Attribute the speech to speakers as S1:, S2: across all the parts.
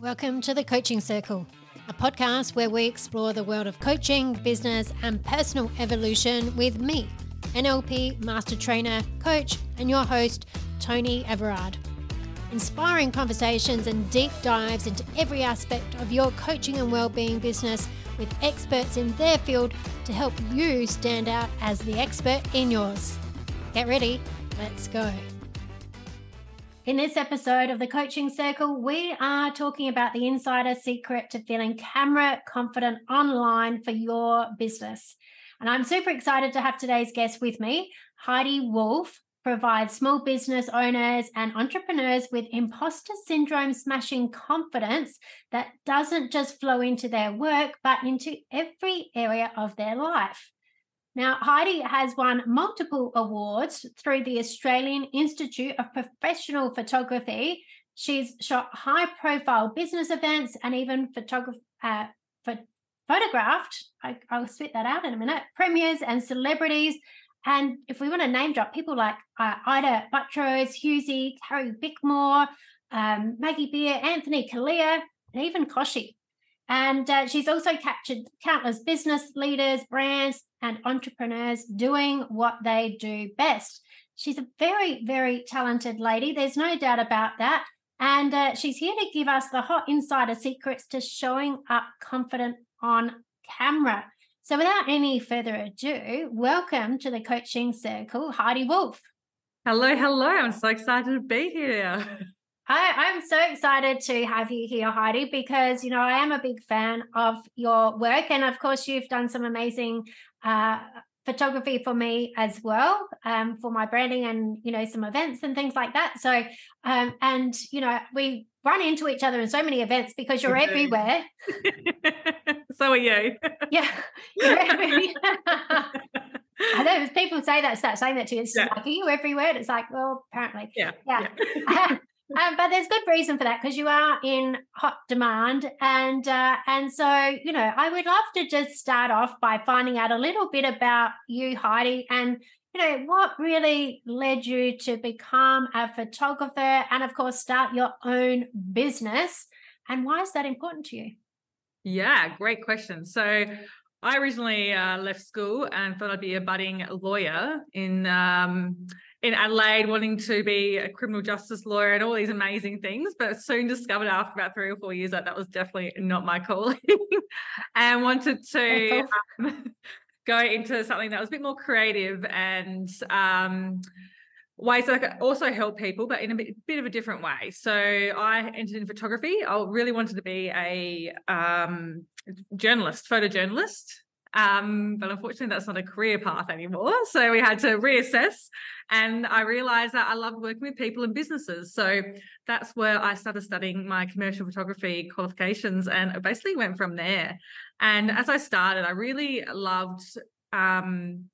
S1: Welcome to the Coaching Circle, a podcast where we explore the world of coaching, business, and personal evolution with me, NLP Master Trainer, Coach, and your host, Tony Everard. Inspiring conversations and deep dives into every aspect of your coaching and well-being business with experts in their field to help you stand out as the expert in yours. Get ready, let's go. In this episode of the Coaching Circle, we are talking about the insider secret to feeling camera confident online for your business. And I'm super excited to have today's guest with me. Heidi Wolff provides small business owners and entrepreneurs with imposter syndrome smashing confidence that doesn't just flow into their work, but into every area of their life. Now, Heidi has won multiple awards through the Australian Institute of Professional Photography. She's shot high profile business events and even photograph, uh, photographed, I, will spit that out in a minute, premiers and celebrities. And if we want to name drop people like uh, Ita Buttrose, Hughesy, Carrie Bickmore, um, Maggie Beer, Anthony Callea, and even Kochie. And uh, she's also captured countless business leaders, brands, and entrepreneurs doing what they do best. She's a very, very talented lady. There's no doubt about that. And uh, she's here to give us the hot insider secrets to showing up confident on camera. So, without any further ado, welcome to the coaching circle, Heidi Wolff.
S2: Hello, hello. I'm so excited to be here.
S1: I, I'm so excited to have you here, Heidi, because you know I am a big fan of your work, and of course you've done some amazing uh, photography for me as well, um, for my branding and you know some events and things like that. So, um, and you know we run into each other in so many events because you're everywhere.
S2: so are you.
S1: yeah. I know people say that, start saying that to you. It's yeah. like, are you everywhere? And it's like, well, apparently.
S2: Yeah.
S1: Yeah. yeah. Um, but there's good reason for that because you are in hot demand, and uh, and so you know I would love to just start off by finding out a little bit about you, Heidi, and you know what really led you to become a photographer, and of course start your own business, and why is that important to you?
S2: Yeah, great question. So I originally uh, left school and thought I'd be a budding lawyer in um, in Adelaide wanting to be a criminal justice lawyer and all these amazing things, but soon discovered after about three or four years that that was definitely not my calling and wanted to um, go into something that was a bit more creative and um, ways that I could also help people, but in a bit, bit, of a different way. So I entered in photography. I really wanted to be a um, journalist, photojournalist. Um, but unfortunately, that's not a career path anymore. So we had to reassess. And I realized that I loved working with people and businesses. So that's where I started studying my commercial photography qualifications and basically went from there. And as I started, I really loved um,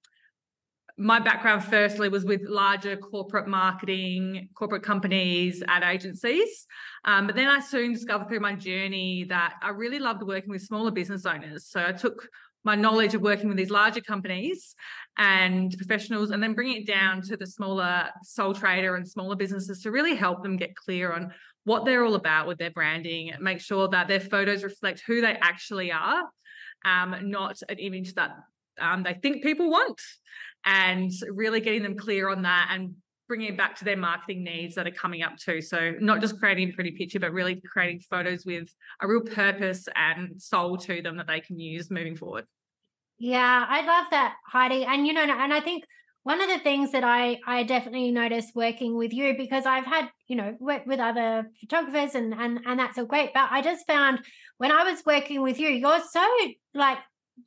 S2: my background firstly was with larger corporate marketing, corporate companies, ad agencies. Um, but then I soon discovered through my journey that I really loved working with smaller business owners. So I took my knowledge of working with these larger companies and professionals and then bringing it down to the smaller sole trader and smaller businesses to really help them get clear on what they're all about with their branding make sure that their photos reflect who they actually are um, not an image that um, they think people want and really getting them clear on that and bringing it back to their marketing needs that are coming up too. So not just creating a pretty picture, but really creating photos with a real purpose and soul to them that they can use moving forward.
S1: Yeah, I love that, Heidi. And you know, and I think one of the things that I I definitely noticed working with you because I've had you know worked with other photographers and and and that's all great, but I just found when I was working with you, you're so like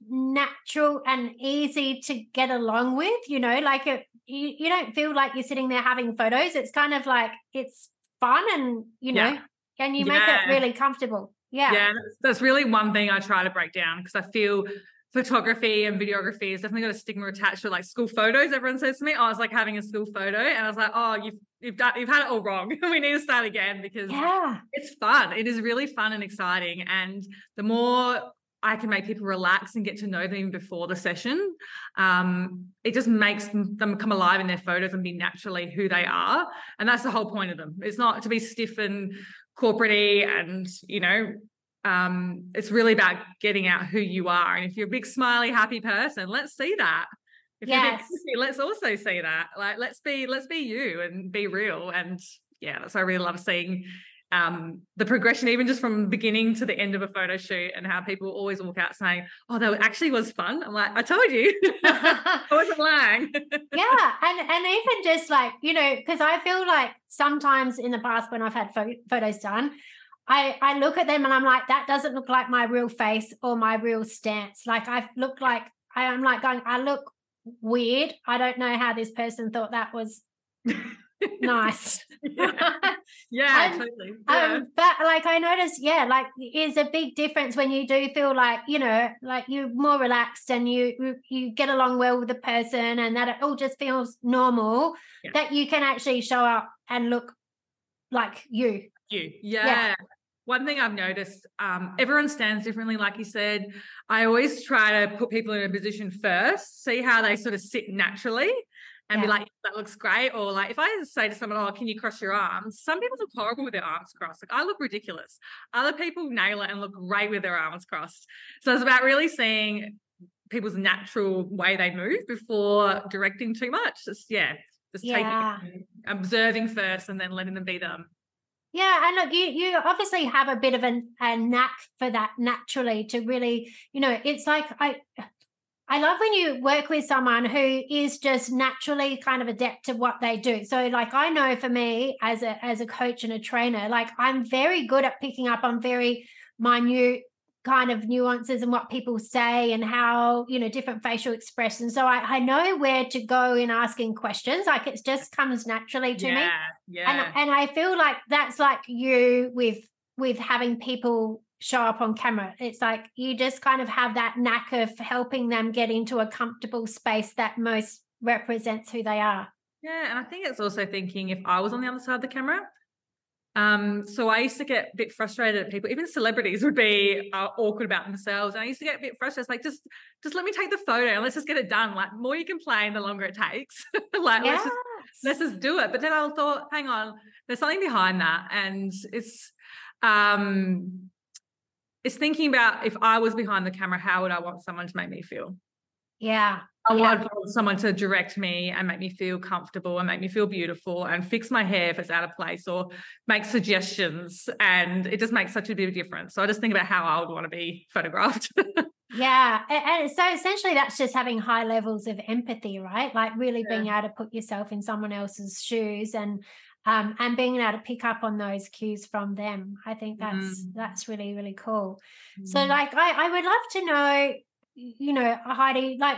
S1: natural and easy to get along with. You know, like it, you, you don't feel like you're sitting there having photos. It's kind of like it's fun and, you know, yeah. and you yeah. make it really comfortable. Yeah.
S2: Yeah. That's, that's really one thing I try to break down because I feel photography and videography has definitely got a stigma attached to like school photos. Everyone says to me, "Oh, it's like having a school photo," and I was like, "Oh, you've you've done you've had it all wrong. we need to start again because
S1: yeah.
S2: it's fun. It is really fun and exciting, and the more I can make people relax and get to know them before the session. Um, it just makes them, them come alive in their photos and be naturally who they are. And that's the whole point of them. It's not to be stiff and corporate and, you know, um, it's really about getting out who you are. And if you're a big, smiley, happy person, let's see that. If yes. Busy, let's also see that. Like, let's be, let's be you and be real. And yeah, that's I really love seeing um, the progression, even just from beginning to the end of a photo shoot, and how people always walk out saying, "Oh, that actually was fun." I'm like, "I told you, I wasn't lying."
S1: yeah, and and even just like you know, because I feel like sometimes in the past when I've had photos done, I I look at them and I'm like, that doesn't look like my real face or my real stance. Like I've looked like I am like going, I look weird. I don't know how this person thought that was nice.
S2: yeah, yeah and, totally. Yeah. Um,
S1: but like I noticed, yeah, like is a big difference when you do feel like you know, like you're more relaxed and you you get along well with the person, and that it all just feels normal. Yeah. That you can actually show up and look like you.
S2: You, yeah. yeah. One thing I've noticed, um, everyone stands differently, like you said. I always try to put people in a position first, see how they sort of sit naturally and yeah. be like, that looks great. Or like if I say to someone, Oh, can you cross your arms? Some people look horrible with their arms crossed. Like I look ridiculous. Other people nail it and look great with their arms crossed. So it's about really seeing people's natural way they move before directing too much. Just yeah, just yeah. taking observing first and then letting them be them.
S1: Yeah, and look, you you obviously have a bit of a, a knack for that naturally to really, you know, it's like I I love when you work with someone who is just naturally kind of adept to what they do. So like I know for me as a as a coach and a trainer, like I'm very good at picking up on very minute kind of nuances and what people say and how you know different facial expressions. So I, I know where to go in asking questions. Like it just comes naturally to
S2: yeah,
S1: me.
S2: Yeah
S1: and, and i feel like that's like you with with having people show up on camera. It's like you just kind of have that knack of helping them get into a comfortable space that most represents who they are.
S2: Yeah, and I think it's also thinking if I was on the other side of the camera. Um, so I used to get a bit frustrated at people, even celebrities would be uh, awkward about themselves. And I used to get a bit frustrated, like just just let me take the photo and let's just get it done. Like more you complain, the longer it takes. like yes. let's just let's just do it. But then I thought, hang on, there's something behind that. And it's um it's thinking about if I was behind the camera, how would I want someone to make me feel?
S1: Yeah.
S2: I
S1: yeah.
S2: want someone to direct me and make me feel comfortable and make me feel beautiful and fix my hair if it's out of place or make suggestions. And it just makes such a big difference. So I just think about how I would want to be photographed.
S1: yeah. And so essentially, that's just having high levels of empathy, right? Like really yeah. being able to put yourself in someone else's shoes and um, and being able to pick up on those cues from them. I think that's mm. that's really really cool. Mm. So like I I would love to know, you know, Heidi, like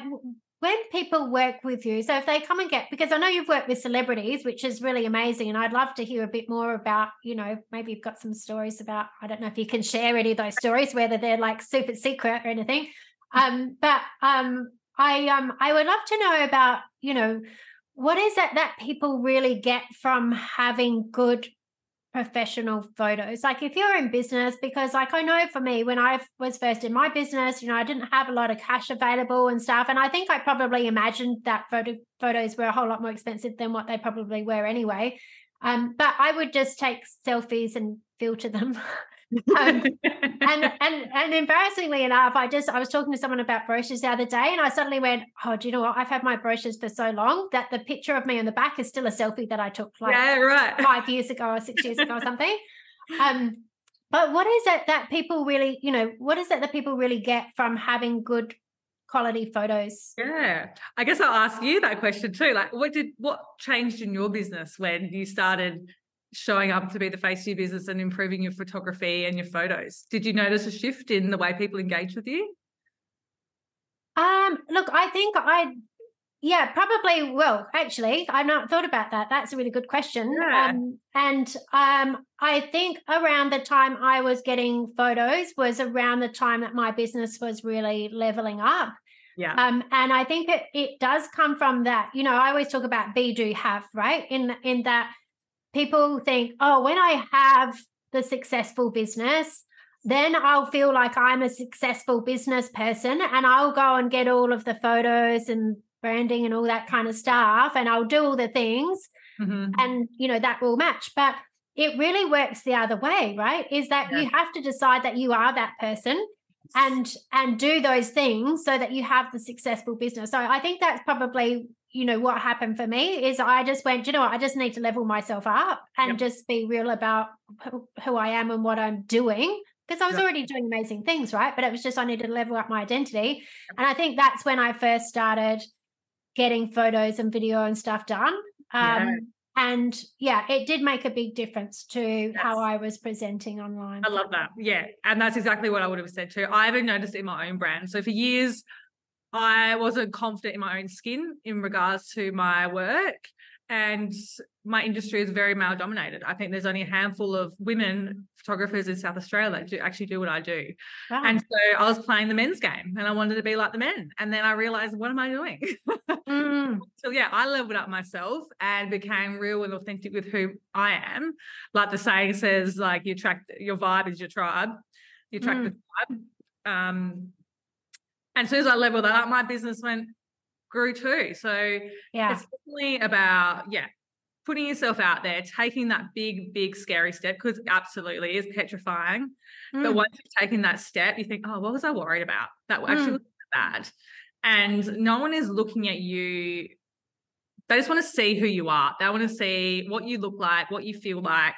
S1: when people work with you, so if they come and get because I know you've worked with celebrities, which is really amazing, and I'd love to hear a bit more about, you know, maybe you've got some stories about. I don't know if you can share any of those stories, whether they're like super secret or anything. Um, but um, I um I would love to know about, you know, what is it that people really get from having good professional photos? Like if you're in business because like i know for me when i was first in my business you know i didn't have a lot of cash available and stuff and i think i probably imagined that photo photos were a whole lot more expensive than what they probably were anyway. Um, but i would just take selfies and filter them um, and and and embarrassingly enough, I just I was talking to someone about brochures the other day, and I suddenly went, "Oh, do you know what? I've had my brochures for so long that the picture of me on the back is still a selfie that I took like
S2: yeah, right.
S1: five years ago or six years ago or something." Um, but what is it that people really, you know, what is it that people really get from having good quality photos?
S2: Yeah. I guess I'll ask you that question too. Like what did what changed in your business when you started showing up to be the face of your business and improving your photography and your photos. Did you notice a shift in the way people engage with you?
S1: Um, look, I think I yeah, probably well, actually. I've not thought about that. That's a really good question.
S2: Yeah.
S1: Um, and um, I think around the time I was getting photos was around the time that my business was really leveling up.
S2: Yeah.
S1: Um, and I think it it does come from that. You know, I always talk about be do have, right? In in that people think, oh, when I have the successful business, then I'll feel like I'm a successful business person and I'll go and get all of the photos and branding and all that kind of stuff and I'll do all the things
S2: Mhm.
S1: and you know that will match but it really works the other way right is that
S2: Yeah.
S1: you have to decide that you are that person and and do those things so that you have the successful business so i think that's probably you know what happened for me is i just went you know what i just need to level myself up and
S2: Yep.
S1: just be real about who, i am and what i'm doing because i was
S2: Yep.
S1: already doing amazing things right but it was just i needed to level up my identity and i think that's when i first started getting photos and video and stuff done
S2: Yeah.
S1: um and yeah it did make a big difference to how i was presenting online
S2: I love that. Yeah. And that's exactly what I would have said too. I even noticed it in my own brand. So for years, I wasn't confident in my own skin in regards to my work. And my industry is very male dominated. I think there's only a handful of women photographers in South Australia that do actually do what I do.
S1: Wow.
S2: And so I was playing the men's game and I wanted to be like the men. And then I realized, what am I doing?
S1: Mm,
S2: So yeah, I leveled up myself and became real and authentic with who I am. Like the saying says, like you attract your vibe is your tribe. You attract the tribe. Um, and as soon as I leveled that up, my business went grew too. So
S1: yeah
S2: it's definitely about yeah, putting yourself out there, taking that big, big, scary step because absolutely is petrifying. But
S1: Mm,
S2: once you've taken that step, you think, oh, what was I worried about? That actually
S1: Mm.
S2: was bad. And no one is looking at you. They just want to see who you are. They want to see what you look like, what you feel like,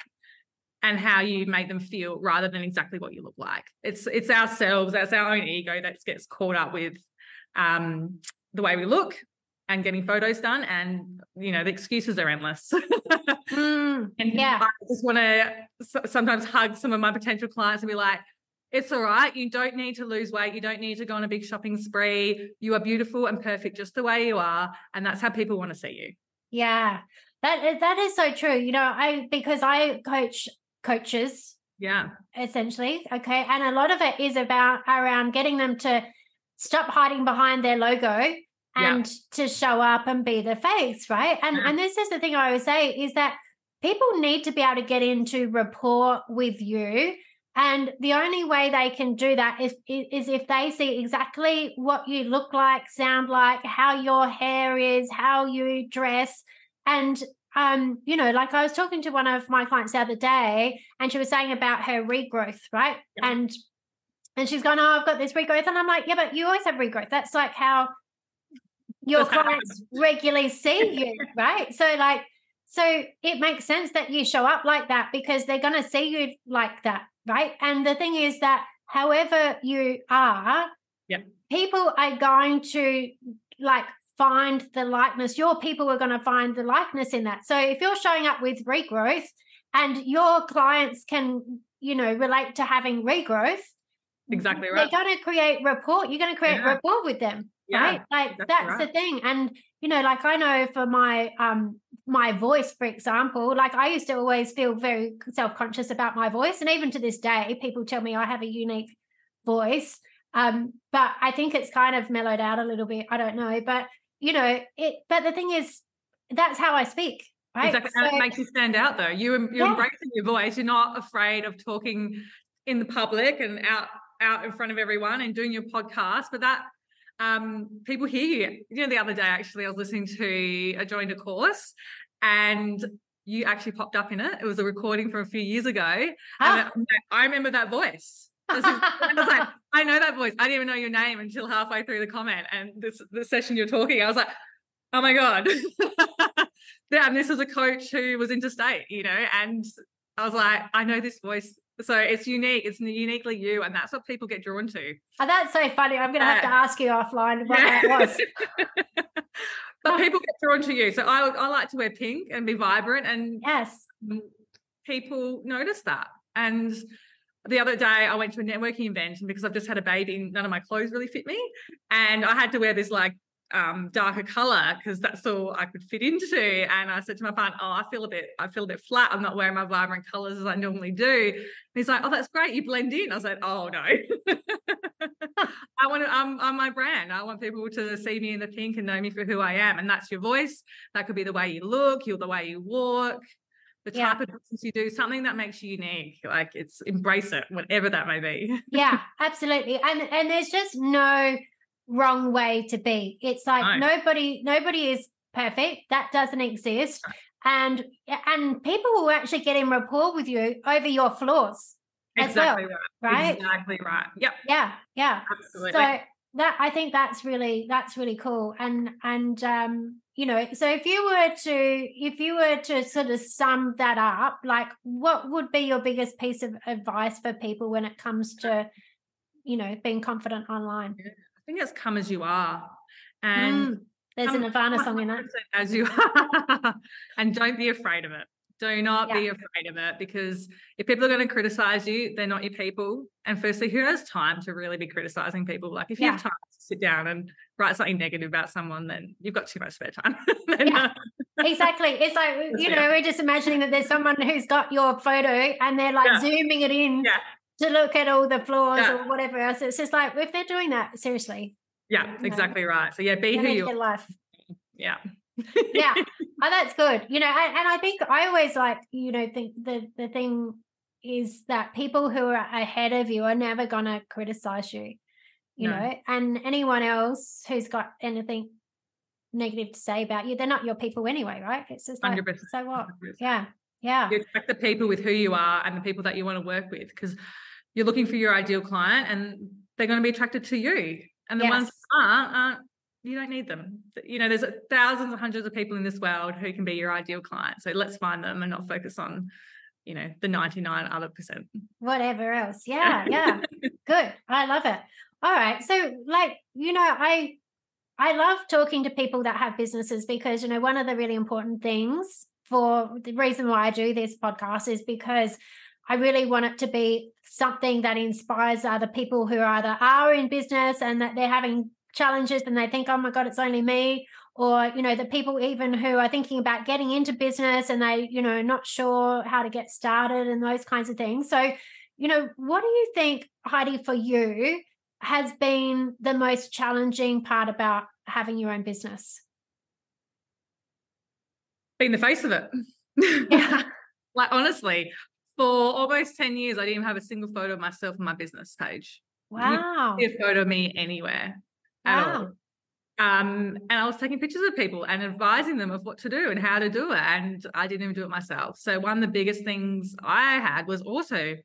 S2: and how you make them feel rather than exactly what you look like. It's it's ourselves, that's our own ego that gets caught up with um, the way we look and getting photos done. And you know, the excuses are endless.
S1: mm,
S2: And
S1: Yeah.
S2: I just want to sometimes hug some of my potential clients and be like, it's all right. You don't need to lose weight. You don't need to go on a big shopping spree. You are beautiful and perfect just the way you are. And that's how people want to see you.
S1: yeah that is- that is so true you know i because i coach coaches
S2: Yeah.
S1: essentially okay and a lot of it is about around getting them to stop hiding behind their logo and to show up and be the face right and
S2: Yeah.
S1: and this is the thing i always say is that people need to be able to get into rapport with you and the only way they can do that is, is if they see exactly what you look like sound like how your hair is how you dress and um you know like i was talking to one of my clients the other day and she was saying about her regrowth right?
S2: Yeah.
S1: and and she's going oh i've got this regrowth and i'm like yeah but you always have regrowth. That's like how your
S2: That's how it
S1: clients regularly see you right? So like so it makes sense that you show up like that because they're going to see you like that right? And the thing is that however you are
S2: yeah.
S1: people are going to like find the likeness. Your people are going to find the likeness in that. So if you're showing up with regrowth and your clients can you know relate to having regrowth
S2: Exactly right.
S1: they're going to create rapport you're going to create
S2: Yeah.
S1: rapport with them
S2: Yeah.
S1: right? Like
S2: exactly
S1: that's the thing. And you know like i know for my um my voice for example like i used to always feel very self-conscious about my voice. And even to this day people tell me i have a unique voice. Um but i think it's kind of mellowed out a little bit. I don't know. But you know it but the thing is that's how i speak right
S2: Exactly. And
S1: So-
S2: it makes you stand out though. You you're
S1: Yeah.
S2: embracing your voice. You're not afraid of talking in the public and out out in front of everyone and doing your podcast. But that um people hear you. You know, the other day actually I was listening to I joined a course and you actually popped up in it. It was a recording from a few years ago. And
S1: Ah.
S2: I, I remember that voice. I was like- I was like, I know that voice. I didn't even know your name until halfway through the comment. And this the session you're talking, I was like, oh my God. yeah, and this is a coach who was interstate, you know, and I was like, I know this voice. So it's unique. It's uniquely you. And that's what people get drawn to.
S1: Oh, that's so funny i'm gonna have to ask you offline what
S2: Yeah.
S1: that was
S2: but people get drawn to you. So I, I like to wear pink and be vibrant and
S1: yes
S2: people notice that. And the other day I went to a networking event and because I've just had a baby, none of my clothes really fit me. And I had to wear this like um darker color because that's all I could fit into. And I said to my partner, Oh, I feel a bit, I feel a bit flat. I'm not wearing my vibrant colors as I normally do. And he's like, Oh, that's great. You blend in. I was like, Oh no. I want to, I'm, I'm my brand. I want people to see me in the pink and know me for who I am. And that's your voice. That could be the way you look, you're the way you walk. The
S1: Yeah.
S2: type of business you do, something that makes you unique. Like it's embrace it, whatever that may be.
S1: yeah, absolutely. And and there's just no wrong way to be. It's like
S2: No.
S1: nobody nobody is perfect. That doesn't exist. And and people will actually get in rapport with you over your flaws as
S2: exactly
S1: well,
S2: right.
S1: right?
S2: Exactly right. Yep.
S1: Yeah, yeah.
S2: Absolutely.
S1: So that I think that's really that's really cool. And and um, you know, so if you were to if you were to sort of sum that up, like what would be your biggest piece of advice for people when it comes to, you know, being confident online?
S2: I think it's come as you are. And
S1: Mm, there's an
S2: come
S1: Nirvana song in that.
S2: as you are. and don't be afraid of it. Do not be afraid of it because if people are going to criticize you, they're not your people. And firstly, who has time to really be criticizing people? Like if you have time to sit down and write something negative about someone, then you've got too much spare time.
S1: Yeah.
S2: uh,
S1: Exactly. It's like you
S2: Yeah.
S1: know, we're just imagining that there's someone who's got your photo and they're like
S2: Yeah.
S1: zooming it in
S2: Yeah.
S1: to look at all the flaws
S2: Yeah.
S1: or whatever else. It's just like if they're doing that, seriously,
S2: yeah,
S1: know.
S2: exactly right. So yeah, be who you
S1: get a life.
S2: Yeah.
S1: Yeah oh, that's good you know and, and i think i always like you know think the the thing is that people who are ahead of you are never going to criticize you you
S2: No.
S1: know and anyone else who's got anything negative to say about you they're not your people anyway right it's just like
S2: 100%.
S1: so what
S2: 100%.
S1: yeah yeah
S2: you attract the people with who you are and the people that you want to work with because you're looking for your ideal client and they're going to be attracted to you and the ones
S1: Yes.
S2: that aren't, aren't you don't need them. You know there's thousands and hundreds of people in this world who can be your ideal client. So let's find them and not focus on you know the 99 other percent.
S1: Whatever else. Yeah yeah. Good. I love it. All right. So like you know i i love talking to people that have businesses because you know one of the really important things for the reason why i do this podcast is because i really want it to be something that inspires other people who either are in business and that they're having challenges and they think oh my god it's only me or you know the people even who are thinking about getting into business and they you know not sure how to get started and those kinds of things. So you know what do you think heidi for you has been the most challenging part about having your own business?
S2: Being the face of it.
S1: Yeah.
S2: Like honestly for almost 10 years i didn't even have a single photo of myself on my business page.
S1: Wow.
S2: see a photo of me anywhere at all
S1: wow
S2: um, and I was taking pictures of people and advising them of what to do and how to do it. And I didn't even do it myself. So one of the biggest things I had was also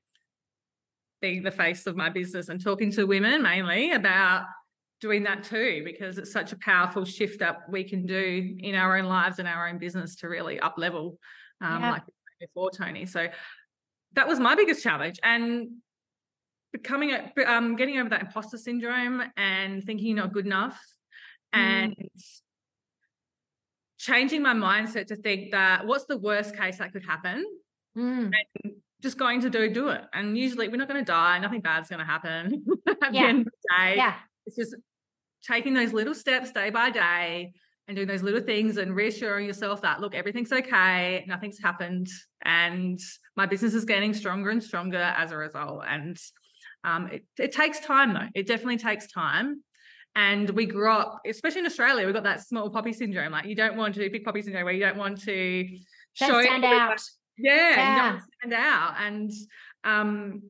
S2: being the face of my business and talking to women mainly about doing that too, because it's such a powerful shift that we can do in our own lives and our own business to really up level, um,
S1: Yeah.
S2: like before Tony. So that was my biggest challenge. And becoming um, getting over that imposter syndrome and thinking you're not good enough
S1: Mm.
S2: and changing my mindset to think that what's the worst case that could happen?
S1: Mm,
S2: just going to do do it. And usually we're not going to die. Nothing bad's going to happen at the
S1: Yeah.
S2: end of the day.
S1: Yeah.
S2: It's just taking those little steps day by day and doing those little things and reassuring yourself that look everything's okay. Nothing's happened. And my business is getting stronger and stronger as a result. And um, it, it takes time though it definitely takes time and we grew up especially in australia we've got that small poppy syndrome like you don't want to big poppy syndrome where you don't want to
S1: Don't
S2: show
S1: stand out
S2: yeah, you
S1: Yeah.
S2: don't stand out. And um,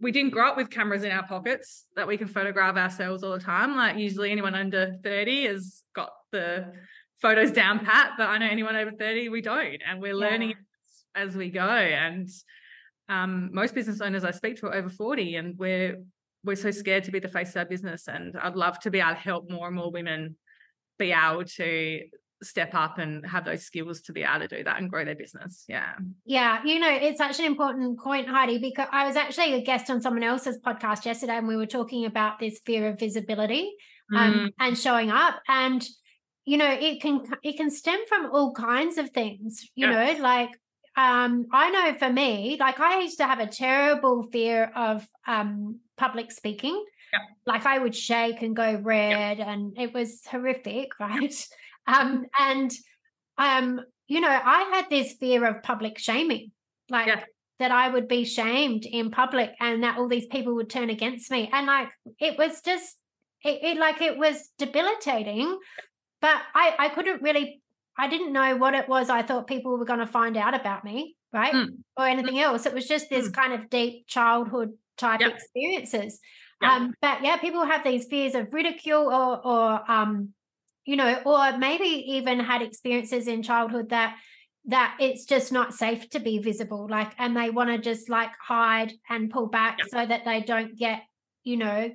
S2: we didn't grow up with cameras in our pockets that we can photograph ourselves all the time. Like usually anyone under 30 has got the photos down pat, but I know anyone over 30, we don't. And we're learning as we go. And um, most business owners I speak to are over 40 and we're we're so scared to be the face of our business. And I'd love to be able to help more and more women be able to step up and have those skills to be able to do that and grow their business. Yeah.
S1: Yeah, you know, it's such an important point, Heidi, because I was actually a guest on someone else's podcast yesterday and we were talking about this fear of visibility um,
S2: Mm,
S1: and showing up. And, you know, it can it can stem from all kinds of things, you
S2: Yeah.
S1: know, like um, I know for me, like I used to have a terrible fear of um public speaking.
S2: Yeah.
S1: Like I would shake and go red and it was horrific, right? um, and um, you know, I had this fear of public shaming, like that I would be shamed in public and that all these people would turn against me. And like it was just it, it like it was debilitating, but I, I couldn't really I didn't know what it was. I thought people were going to find out about me, right?
S2: Mm.
S1: Or anything else. It was just this
S2: Mm.
S1: kind of deep childhood type
S2: Yep.
S1: experiences.
S2: Yep.
S1: Um, but yeah, people have these fears of ridicule or, or um, you know, or maybe even had experiences in childhood that that it's just not safe to be visible, like, and they want to just like hide and pull back
S2: Yep.
S1: so that they don't get, you know,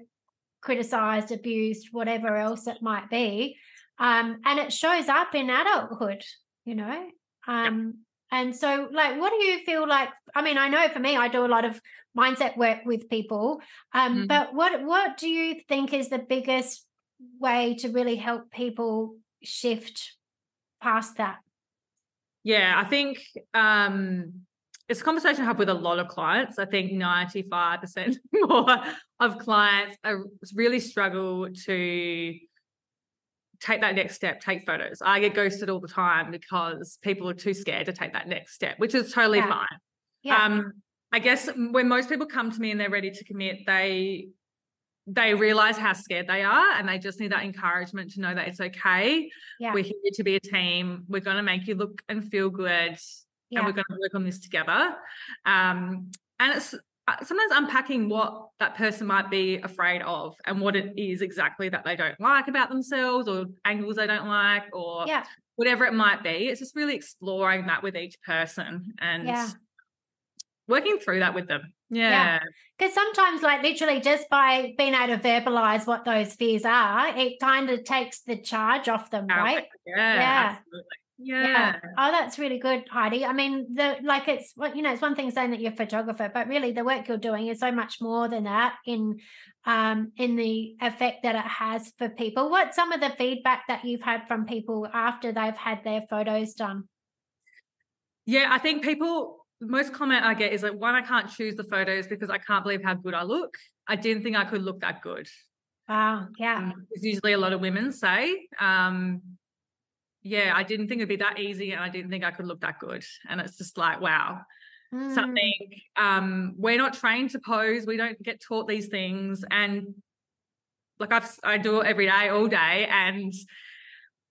S1: criticized, abused, whatever else it might be. Um, and it shows up in adulthood, you know. Um, and so, like, what do you feel like? I mean, I know for me, I do a lot of mindset work with people. Um,
S2: Mhm.
S1: but what what do you think is the biggest way to really help people shift past that?
S2: Yeah, I think um, it's a conversation I have with a lot of clients. I think 95% more of clients are really struggle to take that next step, take photos. I get ghosted all the time because people are too scared to take that next step, which is totally
S1: Yeah.
S2: fine.
S1: Yeah,
S2: Um, I guess when most people come to me and they're ready to commit, they they realize how scared they are and they just need that encouragement to know that it's okay.
S1: yeah,
S2: We're here to be a team. We're going to make you look and feel good
S1: yeah,
S2: and we're going to work on this together. Um, and it's Uh, sometimes unpacking what that person might be afraid of and what it is exactly that they don't like about themselves or angles they don't like or
S1: yeah,
S2: whatever it might be. It's just really exploring that with each person and
S1: Yeah.
S2: working through that with them.
S1: Yeah.
S2: Yeah.
S1: Because sometimes, like literally, just by being able to verbalize what those fears are, it kind of takes the charge off them, right?
S2: Yeah.
S1: Yeah.
S2: Absolutely. Yeah.
S1: Oh, that's really good, Heidi. I mean, the like it's what you know, it's one thing saying that you're a photographer, but really the work you're doing is so much more than that in um in the effect that it has for people. What's some of the feedback that you've had from people after they've had their photos done?
S2: Yeah, I think people most comment I get is like one, I can't choose the photos because I can't believe how good I look. I didn't think I could look that good.
S1: Wow, yeah.
S2: Um, It's usually a lot of women say. Um, yeah, I didn't think it'd be that easy and I didn't think I could look that good. And it's just like, wow,
S1: Mm,
S2: something um we're not trained to pose, we don't get taught these things. And like I've I do it every day, all day, and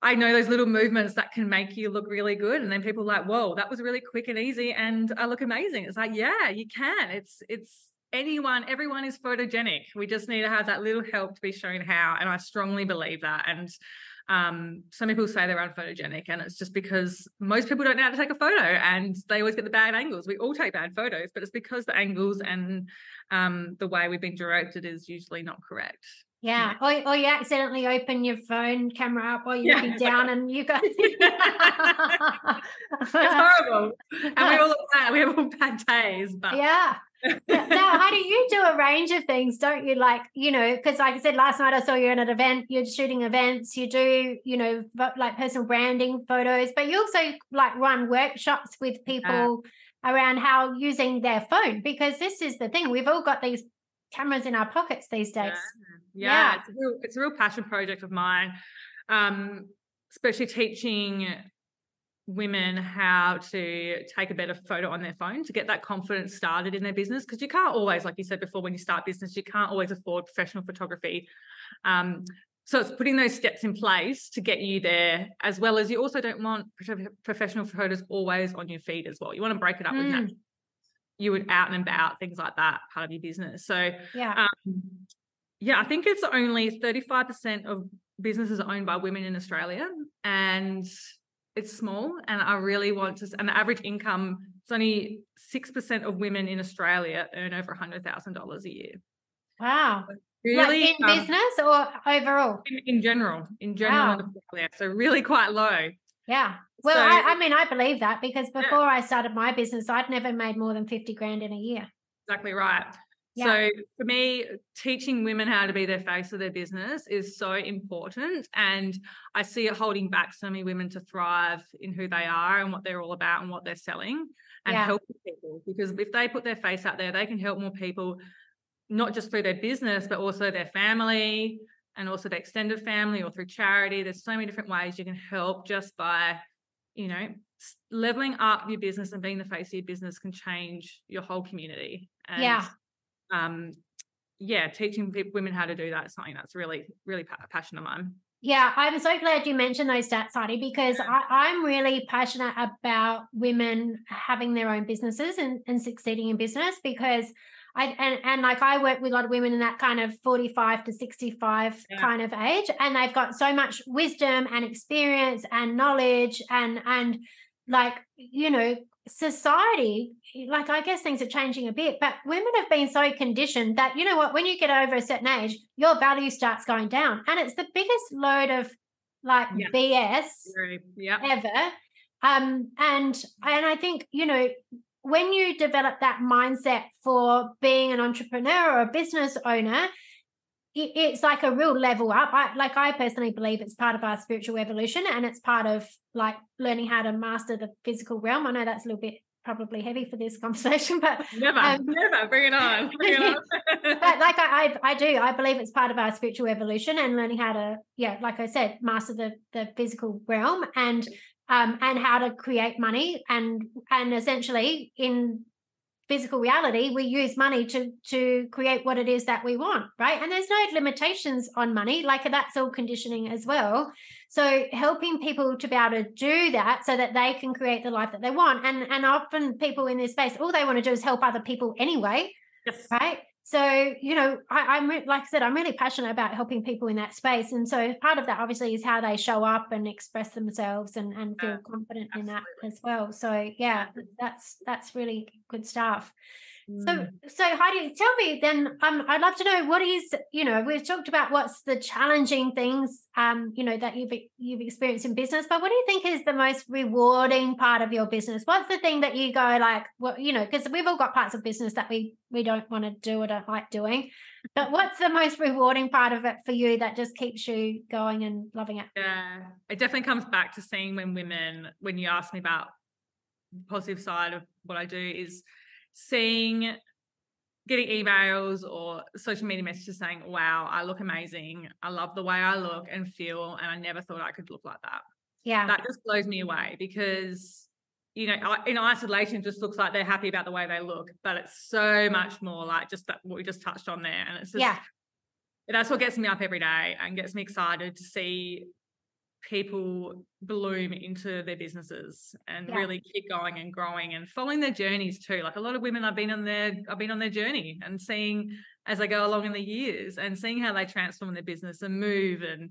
S2: I know those little movements that can make you look really good. And then people are like, whoa, that was really quick and easy, and I look amazing. It's like, yeah, you can. It's it's anyone, everyone is photogenic. We just need to have that little help to be shown how. And I strongly believe that. And um, some people say they're unphotogenic, and it's just because most people don't know how to take a photo and they always get the bad angles. We all take bad photos, but it's because the angles and um, the way we've been directed is usually not correct.
S1: Yeah. Or, or you accidentally open your phone camera up while you're
S2: Yeah, like
S1: down
S2: a-
S1: and you go.
S2: It's horrible. And we all look bad. We have all bad days, but
S1: yeah. Now, Heidi, you do a range of things, don't you? Like, you know, because like I said last night, I saw you in an event. You're shooting events. You do, you know, like personal branding photos, but you also like run workshops with people around how using their phone. Because this is the thing, we've all got these cameras in our pockets these days.
S2: yeah,
S1: Yeah.
S2: It's, a real, it's a real passion project of mine, um, especially teaching women how to take a better photo on their phone to get that confidence started in their business because you can't always like you said before when you start business you can't always afford professional photography um, so it's putting those steps in place to get you there as well as you also don't want professional photos always on your feed as well you want to break it up with
S1: Mm.
S2: nat- you would out and about things like that part of your business so
S1: Yeah.
S2: um, yeah, I think it's only 35% of businesses are owned by women in Australia and it's small. And I really want to, and the average income, it's only 6% of women in Australia earn over $100,000 a year.
S1: wow.
S2: Really,
S1: like in
S2: um,
S1: business or overall?
S2: in, in general, in general,
S1: Wow.
S2: Australia. So really quite low.
S1: Yeah. Well,
S2: So-
S1: I, I mean, I believe that because before I started my business, I'd never made more than 50 grand in a year.
S2: Exactly right.
S1: Yeah.
S2: So for me, teaching women how to be their face of their business is so important. And I see it holding back so many women to thrive in who they are and what they're all about and what they're selling and
S1: Yeah.
S2: helping people. Because if they put their face out there, they can help more people, not just through their business, but also their family and also their extended family or through charity. There's so many different ways you can help just by, you know, leveling up your business and being the face of your business can change your whole community. And
S1: Yeah.
S2: Um yeah teaching women how to do that is something that's really really a passion of mine
S1: Yeah, I'm so glad you mentioned those stats, Heidi, because I, I'm really passionate about women having their own businesses and, and succeeding in business because I and, and like I work with a lot of women in that kind of 45 to 65 yeah. kind of age, and they've got so much wisdom and experience and knowledge and and like you know society like i guess things are changing a bit but women have been so conditioned that you know what when you get over a certain age your value starts going down and it's the biggest load of like yeah. bs
S2: yeah.
S1: ever um and and i think you know when you develop that mindset for being an entrepreneur or a business owner it's like a real level up. I, like I personally believe it's part of our spiritual evolution and it's part of like learning how to master the physical realm. I know that's a little bit probably heavy for this conversation, but
S2: never, um, never bring it on. Bring it on.
S1: but like I, I, I, do, I believe it's part of our spiritual evolution and learning how to, yeah, like I said, master the the physical realm and um and how to create money and and essentially in physical reality we use money to to create what it is that we want right? And there's no limitations on money like that's all conditioning as well. So helping people to be able to do that so that they can create the life that they want. And and often people in this space all they want to do is help other people anyway
S2: yes.
S1: right so you know I, am like i said i'm really passionate about helping people in that space. And so part of that obviously is how they show up and express themselves and, and feel confident absolutely. in that as well. So yeah mm-hmm. that's that's really good stuff so, mm. so Heidi, tell me then. Um, I'd love to know what is you know we've talked about what's the challenging things um you know that you've you've experienced in business, but what do you think is the most rewarding part of your business? What's the thing that you go like, what you know, because we've all got parts of business that we we don't want to do or don't like doing, but what's the most rewarding part of it for you that just keeps you going and loving it?
S2: Yeah, it definitely comes back to seeing when women when you ask me about the positive side of what I do is seeing getting emails or social media messages saying, wow, I look amazing. I love the way I look and feel. And I never thought I could look like that.
S1: Yeah.
S2: That just blows me away because, you know, in isolation, just looks like they're happy about the way they look. But it's so much more like just that what we just touched on there. And it's just,
S1: yeah.
S2: That's what gets me up every day and gets me excited to see people bloom into their businesses and yeah. really keep going and growing and following their journeys too. Like a lot of women, I've been on their I've been on their journey and seeing as they go along in the years and seeing how they transform their business and move and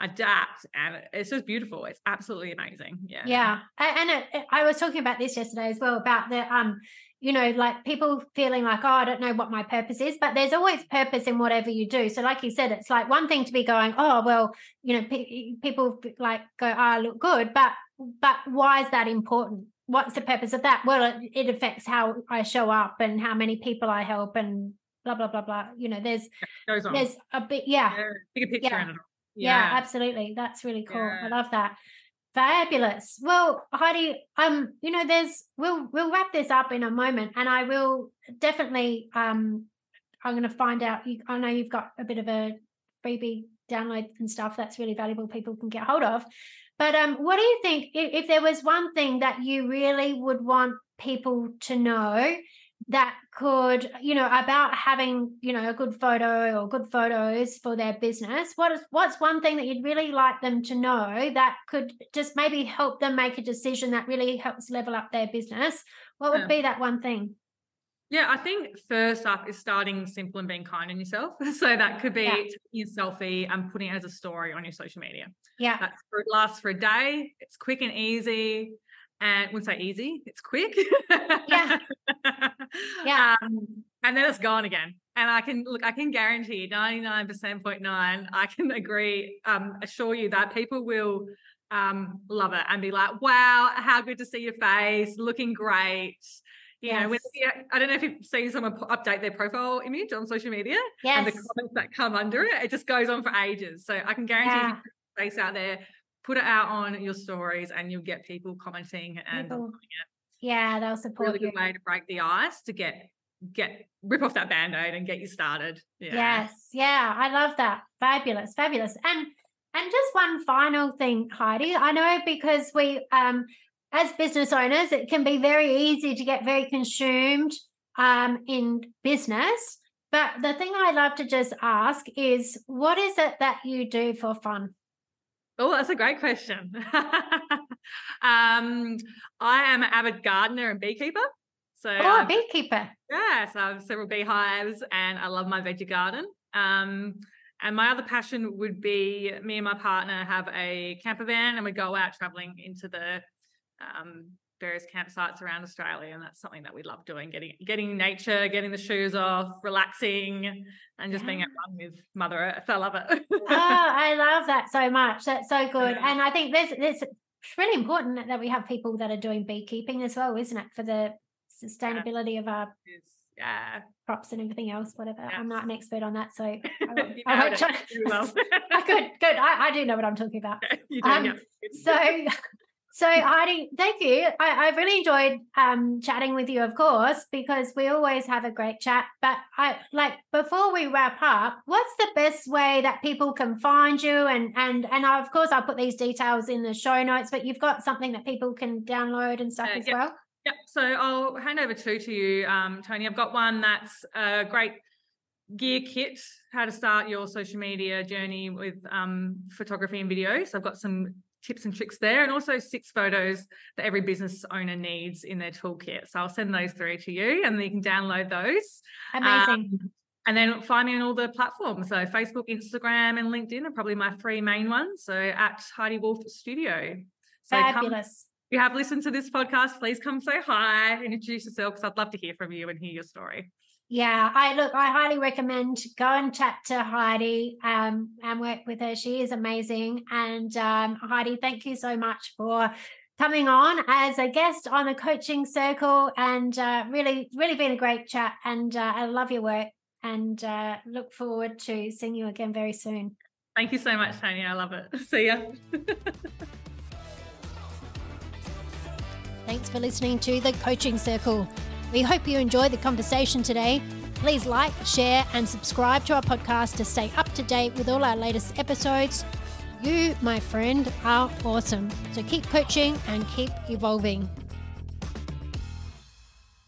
S2: adapt and it's just beautiful. It's absolutely amazing. Yeah.
S1: Yeah. And it, it, i was talking about this yesterday as well about the um you know, like people feeling like, oh, I don't know what my purpose is, but there's always purpose in whatever you do. So, like you said, it's like one thing to be going, oh, well, you know, people like go, oh, I look good, but but why is that important? What's the purpose of that? Well, it, it affects how I show up and how many people I help and blah blah blah blah. You know, there's there's a bit, yeah,
S2: yeah bigger picture
S1: yeah. Yeah. yeah. absolutely. That's really cool. I love that. Fabulous. Well, Heidi, um, you know, there's we'll we'll wrap this up in a moment, and I will definitely um I'm going to find out. You, I know you've got a bit of a freebie download and stuff that's really valuable. People can get hold of. But um, what do you think if, if there was one thing that you really would want people to know that could you know about having you know a good photo or good photos for their business what is what's one thing that you'd really like them to know that could just maybe help them make a decision that really helps level up their business what would yeah. be that one thing
S2: yeah, I think first up is starting simple and being kind on yourself. So that could be yeah. taking a selfie and putting it as a story on your social media.
S1: Yeah.
S2: That's for, it lasts for a day. It's quick and easy and I wouldn't say easy, it's quick.
S1: yeah. Yeah.
S2: Um, and then it's gone again. And I can look, I can guarantee 99.9, I can agree, um, assure you that people will um, love it and be like, wow, how good to see your face, looking great. You yes. know, when, I don't know if you've seen someone update their profile image on social media
S1: yes.
S2: and the comments that come under it, it just goes on for ages. So I can guarantee yeah. face out there put it out on your stories and you'll get people commenting and people,
S1: yeah they'll support
S2: really good way to break the ice to get get rip off that band-aid and get you started
S1: yeah. yes yeah i love that. Fabulous fabulous. And and just one final thing heidi. I know because we um as business owners it can be very easy to get very consumed um in business. But the thing i love to just ask is what is it that you do for fun
S2: Oh, that's a great question. um, I am an avid gardener and beekeeper. So,
S1: oh, um, beekeeper.
S2: Yeah, so I have several beehives and I love my veggie garden. Um, and my other passion would be me and my partner have a camper van and we go out traveling into the um, various campsites around Australia, and that's something that we love doing: getting getting nature, getting the shoes off, relaxing, and just yeah. being at one with Mother Earth. I love it.
S1: oh, I love that so much. That's so good, yeah. and I think there's there's it's really important that we have people that are doing beekeeping as well, isn't it, for the sustainability yeah. of our
S2: yeah
S1: crops and everything else. Whatever. I'm not an expert on that, so I, I try. Well. good, good. I, I do know what I'm talking about.
S2: you do, um,
S1: so so Heidi, thank you. I, have really enjoyed um, chatting with you, of course, because we always have a great chat. But I like before we wrap up, what's the best way that people can find you? And and and of course I'll put these details in the show notes, but you've got something that people can download and stuff uh, as well.
S2: Yeah. So I'll hand over two to you, um, Tony. I've got one that's a great gear kit, how to start your social media journey with um, photography and video. So I've got some tips and tricks there, and also six photos that every business owner needs in their toolkit. So I'll send those three to you, and then you can download those.
S1: Amazing. Um,
S2: and then find me on all the platforms. So Facebook, Instagram, and LinkedIn are probably my three main ones. So at Heidi Wolff Studio.
S1: So Fabulous.
S2: Come, you have listened to this podcast, please come say hi, and introduce yourself because I'd love to hear from you and hear your story.
S1: Yeah, I look, I highly recommend go and chat to Heidi um, and work with her. She is amazing. And um, Heidi, thank you so much for coming on as a guest on the coaching circle and uh, really, really been a great chat. And uh, I love your work and uh, look forward to seeing you again very soon.
S2: Thank you so much, Tanya. I love it. See ya.
S1: Thanks for listening to the Coaching Circle. We hope you enjoyed the conversation today. Please like, share, and subscribe to our podcast to stay up to date with all our latest episodes. You, my friend, are awesome. So keep coaching and keep evolving.